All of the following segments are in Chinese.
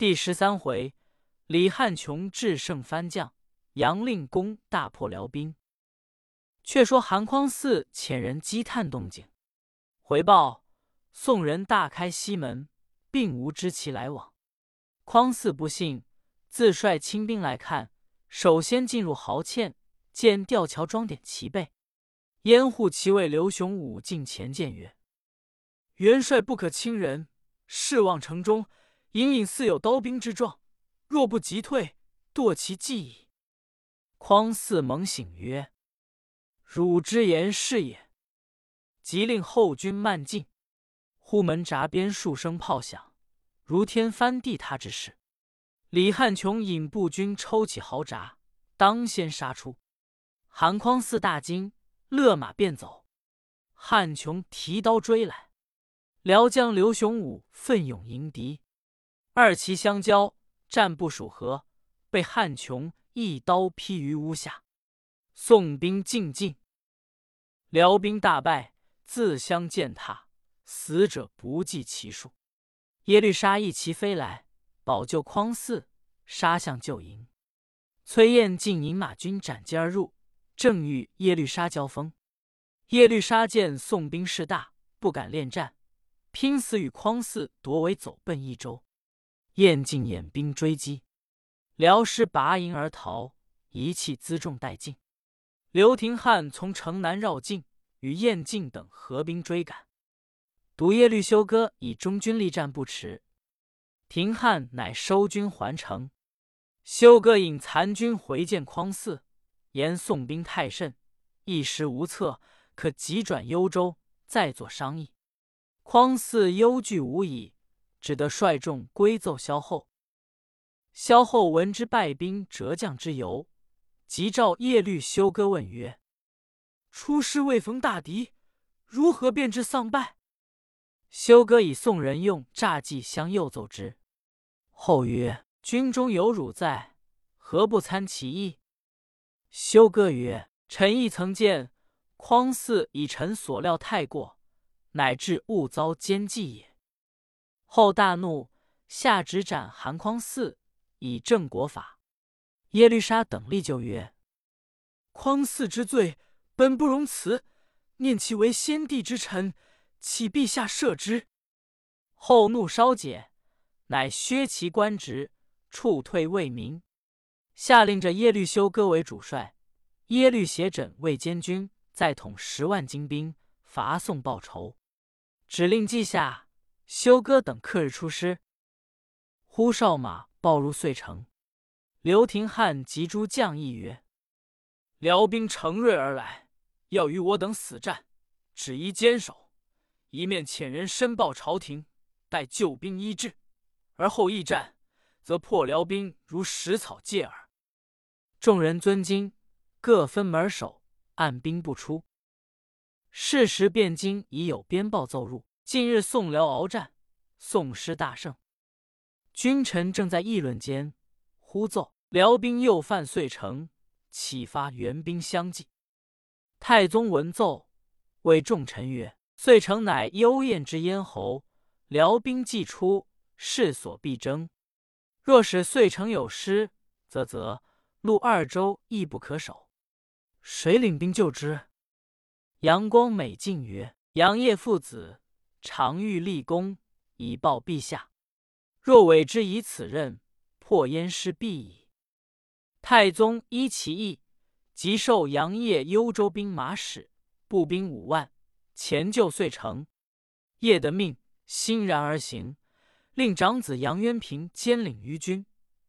第十三回，李汉琼制胜番将，杨令公大破辽兵。却说韩匡嗣遣人积探动静，回报宋人大开西门，并无知其来往。匡嗣不信，自率亲兵来看。首先进入壕堑，见吊桥装点齐备。掩护骑尉刘雄武进前见曰：“元帅不可轻人，视望城中隐隐似有刀兵之状，若不急退，堕其计矣。”匡嗣猛醒曰：“汝之言是也。”即令后军慢进。忽门闸边数声炮响，如天翻地塌之势。李汉琼引步军抽起壕闸，当先杀出。韩匡嗣大惊，勒马便走。汉琼提刀追来，辽将刘雄武奋勇迎敌，二骑相交，战不数合，被汉琼一刀劈于屋下。宋兵进进，辽兵大败，自相践踏，死者不计其数。耶律沙一骑飞来。保救匡嗣，杀向救营。崔彦进引马军斩击而入，正与耶律沙交锋。耶律沙见宋兵势大，不敢恋战，拼死与匡嗣夺围，走奔益州。彦进引兵追击，辽师拔营而逃，一气辎重殆尽。刘廷翰从城南绕境，与彦进等合兵追赶。独耶律休哥以中军力战不迟。廷翰乃收军还城，休哥引残军回见匡嗣，言宋兵太甚，一时无策，可急转幽州，再作商议。匡嗣忧惧无已，只得率众归奏萧后。萧后闻之败兵折将之由，即召耶律休哥问曰：“出师未逢大敌，如何便知丧败？”休哥以宋人用诈计相诱奏之。后曰：“军中有汝在，何不参其意？”休哥曰：“臣亦曾见匡嗣以臣所料太过，乃至误遭奸计也。”后大怒，下旨斩韩匡嗣，以正国法。耶律沙等立就曰：“匡嗣之罪本不容辞，念其为先帝之臣，启陛下赦之。”后怒稍解。乃削其官职，处退魏民，下令着耶律休哥为主帅，耶律斜轸为监军，再统十万精兵，伐宋报仇。指令记下，休哥等克日出师。呼哨马报入遂城，刘廷翰及诸将议曰：“辽兵乘锐而来，要与我等死战，只宜坚守，一面遣人申报朝廷，待救兵医治。”而后一战，则破辽兵如食草芥耳。众人遵经，各分门守，按兵不出。事时汴京已有边报奏入，近日宋辽鏖战，宋师大胜。君臣正在议论间，忽奏辽兵又犯遂城，启发援兵相继。太宗闻奏，谓众臣曰：“遂城乃幽燕之咽喉，辽兵既出。”势所必争，若使遂城有失，则则陆二州亦不可守。谁领兵救之？杨光美进曰：“杨业父子常欲立功，以报陛下。若委之以此任，破燕师必矣。”太宗依其意，即授杨业幽州兵马使，步兵五万，前救遂城。叶得命，欣然而行。令长子杨渊平兼领于军，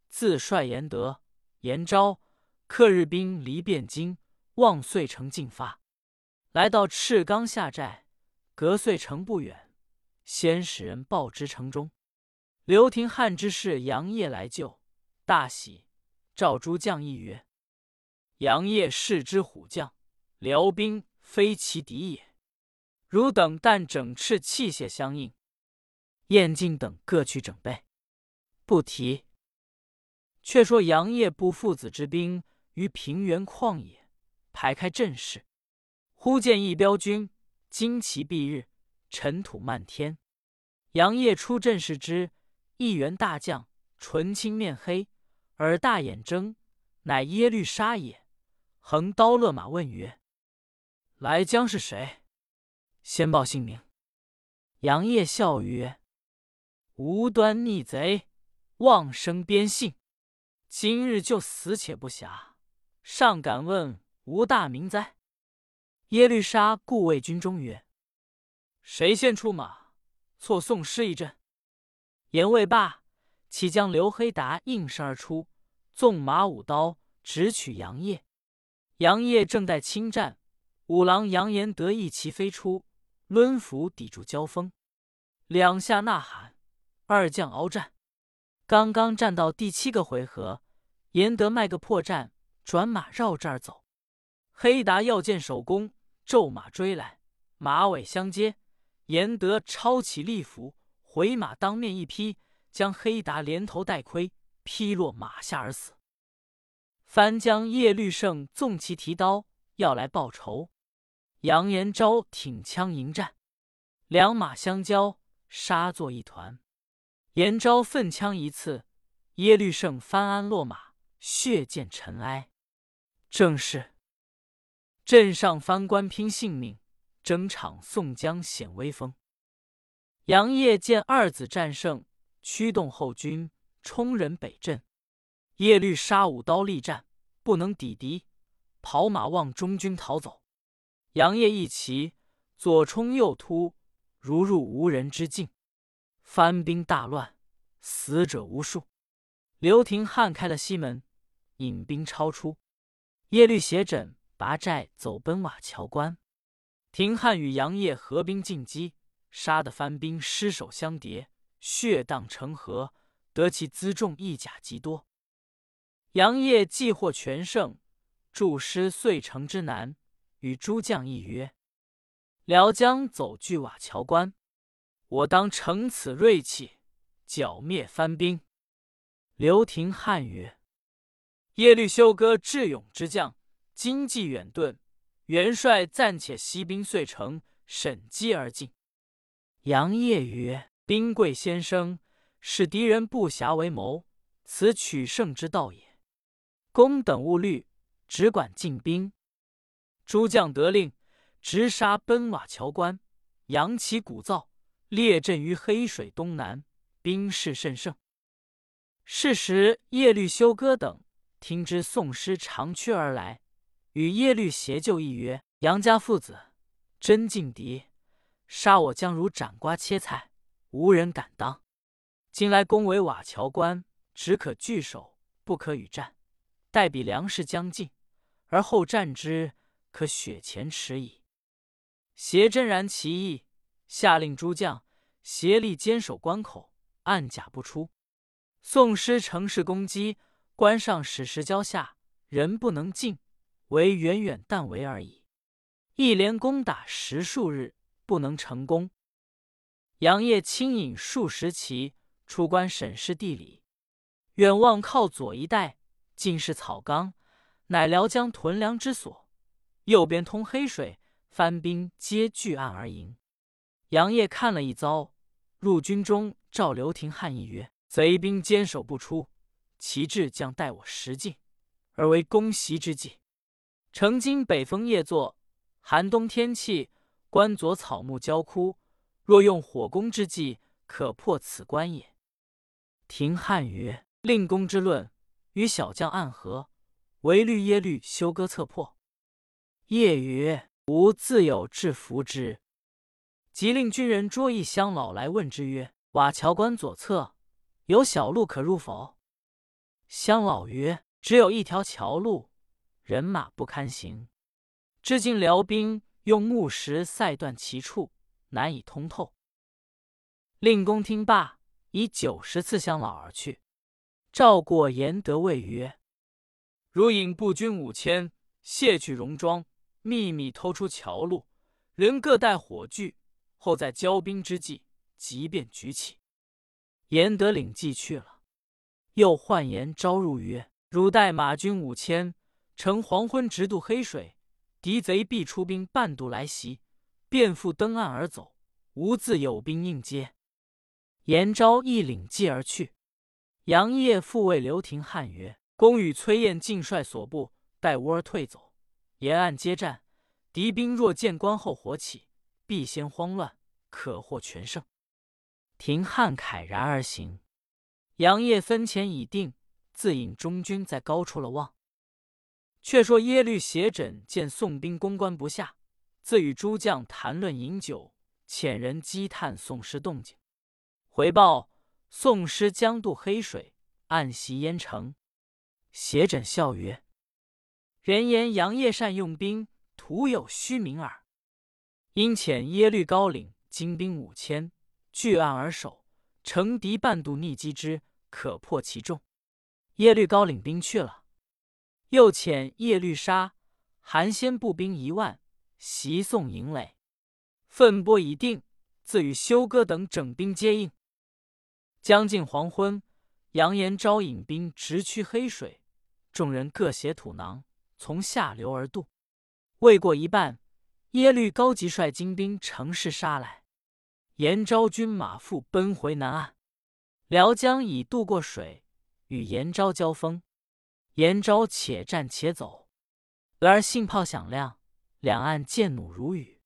自率严德、严昭，克日兵离汴京，望遂城进发。来到赤冈下寨，隔遂城不远，先使人报之城中。刘廷翰之士杨业来救，大喜，召诸将议曰：“杨业是之虎将，辽兵非其敌也。汝等但整饬器械相应。”燕晋等各去整备，不提。却说杨业部父子之兵于平原旷野排开阵势，忽见一彪军，旌旗蔽日，尘土漫天。杨业出阵视之，一员大将唇青面黑，耳大眼睁，乃耶律沙也。横刀勒马，问曰：“来将是谁？先报姓名。”杨业笑曰：“无端逆贼，妄生边姓，今日就死且不暇，尚敢问吾大名哉？”耶律沙故谓军中曰：“谁先出马，错送师一阵？”言未罢，其将刘黑达应声而出，纵马舞刀，直取杨业。杨业正待侵战，五郎杨延德一骑飞出。抡斧抵住交锋，两下呐喊，二将鏖战。刚刚战到第七个回合，严德卖个破绽，转马绕这儿走。黑达要见首功，骤马追来，马尾相接。严德抄起利斧，回马当面一劈，将黑达连头带盔劈落马下而死。翻将叶律胜纵骑提刀要来报仇。杨延昭挺枪迎战，两马相交，杀作一团。延昭奋枪一刺，耶律胜翻鞍落马，血溅尘埃。正是镇上番官拼性命，征场宋江显威风。杨业见二子战胜，驱动后军冲人北镇。耶律沙舞刀力战，不能抵敌，跑马望中军逃走。杨业一骑，左冲右突，如入无人之境。番兵大乱，死者无数。刘廷汉开了西门，引兵超出。耶律斜轸拔寨走奔瓦桥关。廷汉与杨业合兵进击，杀得番兵尸首相叠，血荡成河，得其辎重一甲极多。杨业既获全胜，驻师遂城之南。与诸将议曰：“辽将走据瓦桥关，我当乘此锐气，剿灭番兵。”刘廷汉曰：“耶律休哥智勇之将，今既远遁，元帅暂且息兵遂城，审机而进。”杨业曰：“兵贵先生，使敌人不暇为谋，此取胜之道也。公等勿虑，只管进兵。”诸将得令，直杀奔瓦桥关，扬旗鼓噪，列阵于黑水东南，兵势甚盛。是时，耶律休哥等听知宋师长驱而来，与耶律协就议曰：“杨家父子真劲敌，杀我将如斩瓜切菜，无人敢当。今来攻围瓦桥关，只可据守，不可与战。待彼粮食将尽，而后战之。”可雪前耻矣。协真然其意，下令诸将协力坚守关口，暗甲不出。宋师乘势攻击，关上使石交下，人不能进，为远远但为而已。一连攻打十数日，不能成功。杨业轻引数十骑出关审视地理，远望靠左一带尽是草冈，乃辽江屯粮之所。右边通黑水，番兵皆据岸而营。杨业看了一遭，入军中召刘廷汉议曰：“贼兵坚守不出，其志将待我时尽，而为攻袭之计。曾经北风夜作，寒冬天气，关左草木焦枯，若用火攻之计，可破此关也。”廷汉曰：“令公之论，与小将暗合，唯虑耶律休哥策破。”夜曰：“吾自有制服之。”即令军人捉一乡老来问之曰：“瓦桥关左侧有小路可入否？”乡老曰：“只有一条桥路，人马不堪行。至今辽兵用木石塞断其处，难以通透。”令公听罢，以九十次相老而去。赵过严德谓曰：“如引步军五千，卸去戎装。”秘密偷出桥路，人各带火炬，后在交兵之际，即便举起。严德领计去了，又唤言招入曰：“汝带马军五千，乘黄昏直渡黑水，敌贼必出兵半渡来袭，便复登岸而走，吾自有兵应接。”延昭亦领计而去。杨业复谓刘廷翰曰：“公与崔彦尽率所部，待吾儿退走，沿岸接战。敌兵若见关后火起，必先慌乱，可获全胜。”廷翰慨然而行。杨业分遣已定，自引中军在高处了望。却说耶律斜轸见宋兵攻关不下，自与诸将谈论饮酒，遣人击探宋师动静。回报宋师将渡黑水，暗袭燕城。斜轸笑曰：“人言杨业善用兵，徒有虚名耳。因遣耶律高领精兵五千，据岸而守，乘敌半渡逆击之，可破其众。耶律高领兵去了。”又遣耶律沙、韩先步兵一万袭宋营垒，分拨已定，自与休哥等整兵接应。将近黄昏，杨延昭引兵直趋黑水，众人各携土囊，从下流而渡。未过一半，耶律高即率精兵乘势杀来，延昭军马复奔回南岸。辽将已渡过水，与延昭交锋。延昭且战且走，而信炮响亮，两岸箭弩如雨。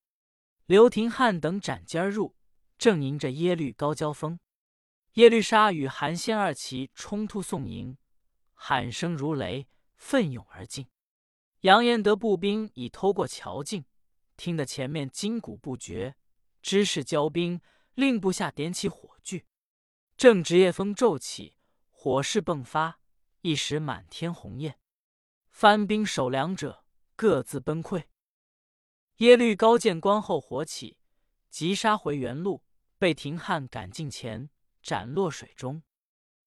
刘廷翰等斩尖而入，正迎着耶律高交锋。耶律沙与韩先二骑冲突送营，喊声如雷，奋勇而进。杨延德步兵已偷过桥境，听得前面金鼓不绝，知是交兵，令部下点起火炬。正值夜风骤起，火势迸发。一时满天红焰，番兵守粮者各自崩溃。耶律高见关后火起，急杀回原路，被廷翰赶近前斩落水中。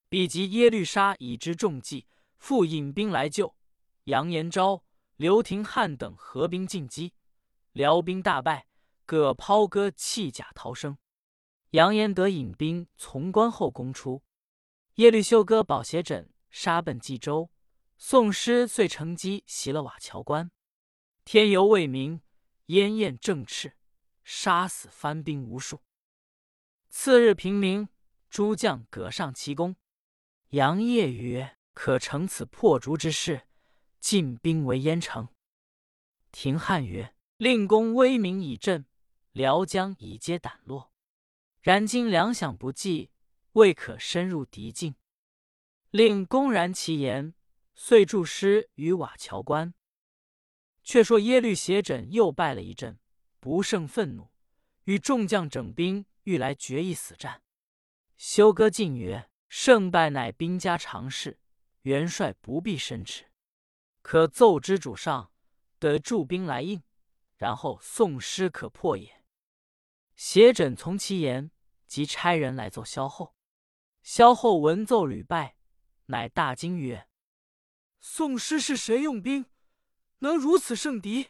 比及耶律沙已知中计，复引兵来救。杨延昭、刘廷翰等合兵进击，辽兵大败，各抛戈弃甲逃生。杨延德引兵从关后攻出，耶律休哥保斜轸。杀奔冀州，宋师遂乘机袭了瓦桥关。天犹未明，烟焰正炽，杀死番兵无数。次日平明，诸将葛上其功。杨业曰：“可乘此破竹之势，进兵围燕城。”廷翰曰：“令公威名已振，辽将已皆胆落。然今粮饷不济，未可深入敌境。”令公然其言，遂驻师于瓦桥关。却说耶律斜轸又败了一阵，不胜愤怒，与众将整兵欲来决一死战。休哥进曰：“胜败乃兵家常事，元帅不必深持，可奏之主上，得驻兵来应，然后宋师可破也。”斜轸从其言，即差人来奏萧后。萧后闻奏屡败。乃大惊曰：“宋师是谁用兵，能如此胜敌？”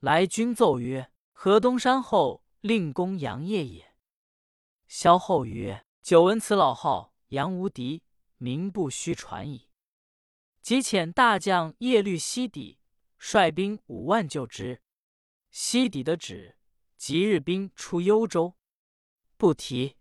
来军奏曰：“河东山后令公杨业也。”萧后曰：“久闻此老号，杨无敌，名不虚传矣。”即遣大将耶律西底率兵五万救之。西底的旨，即日兵出幽州，不提。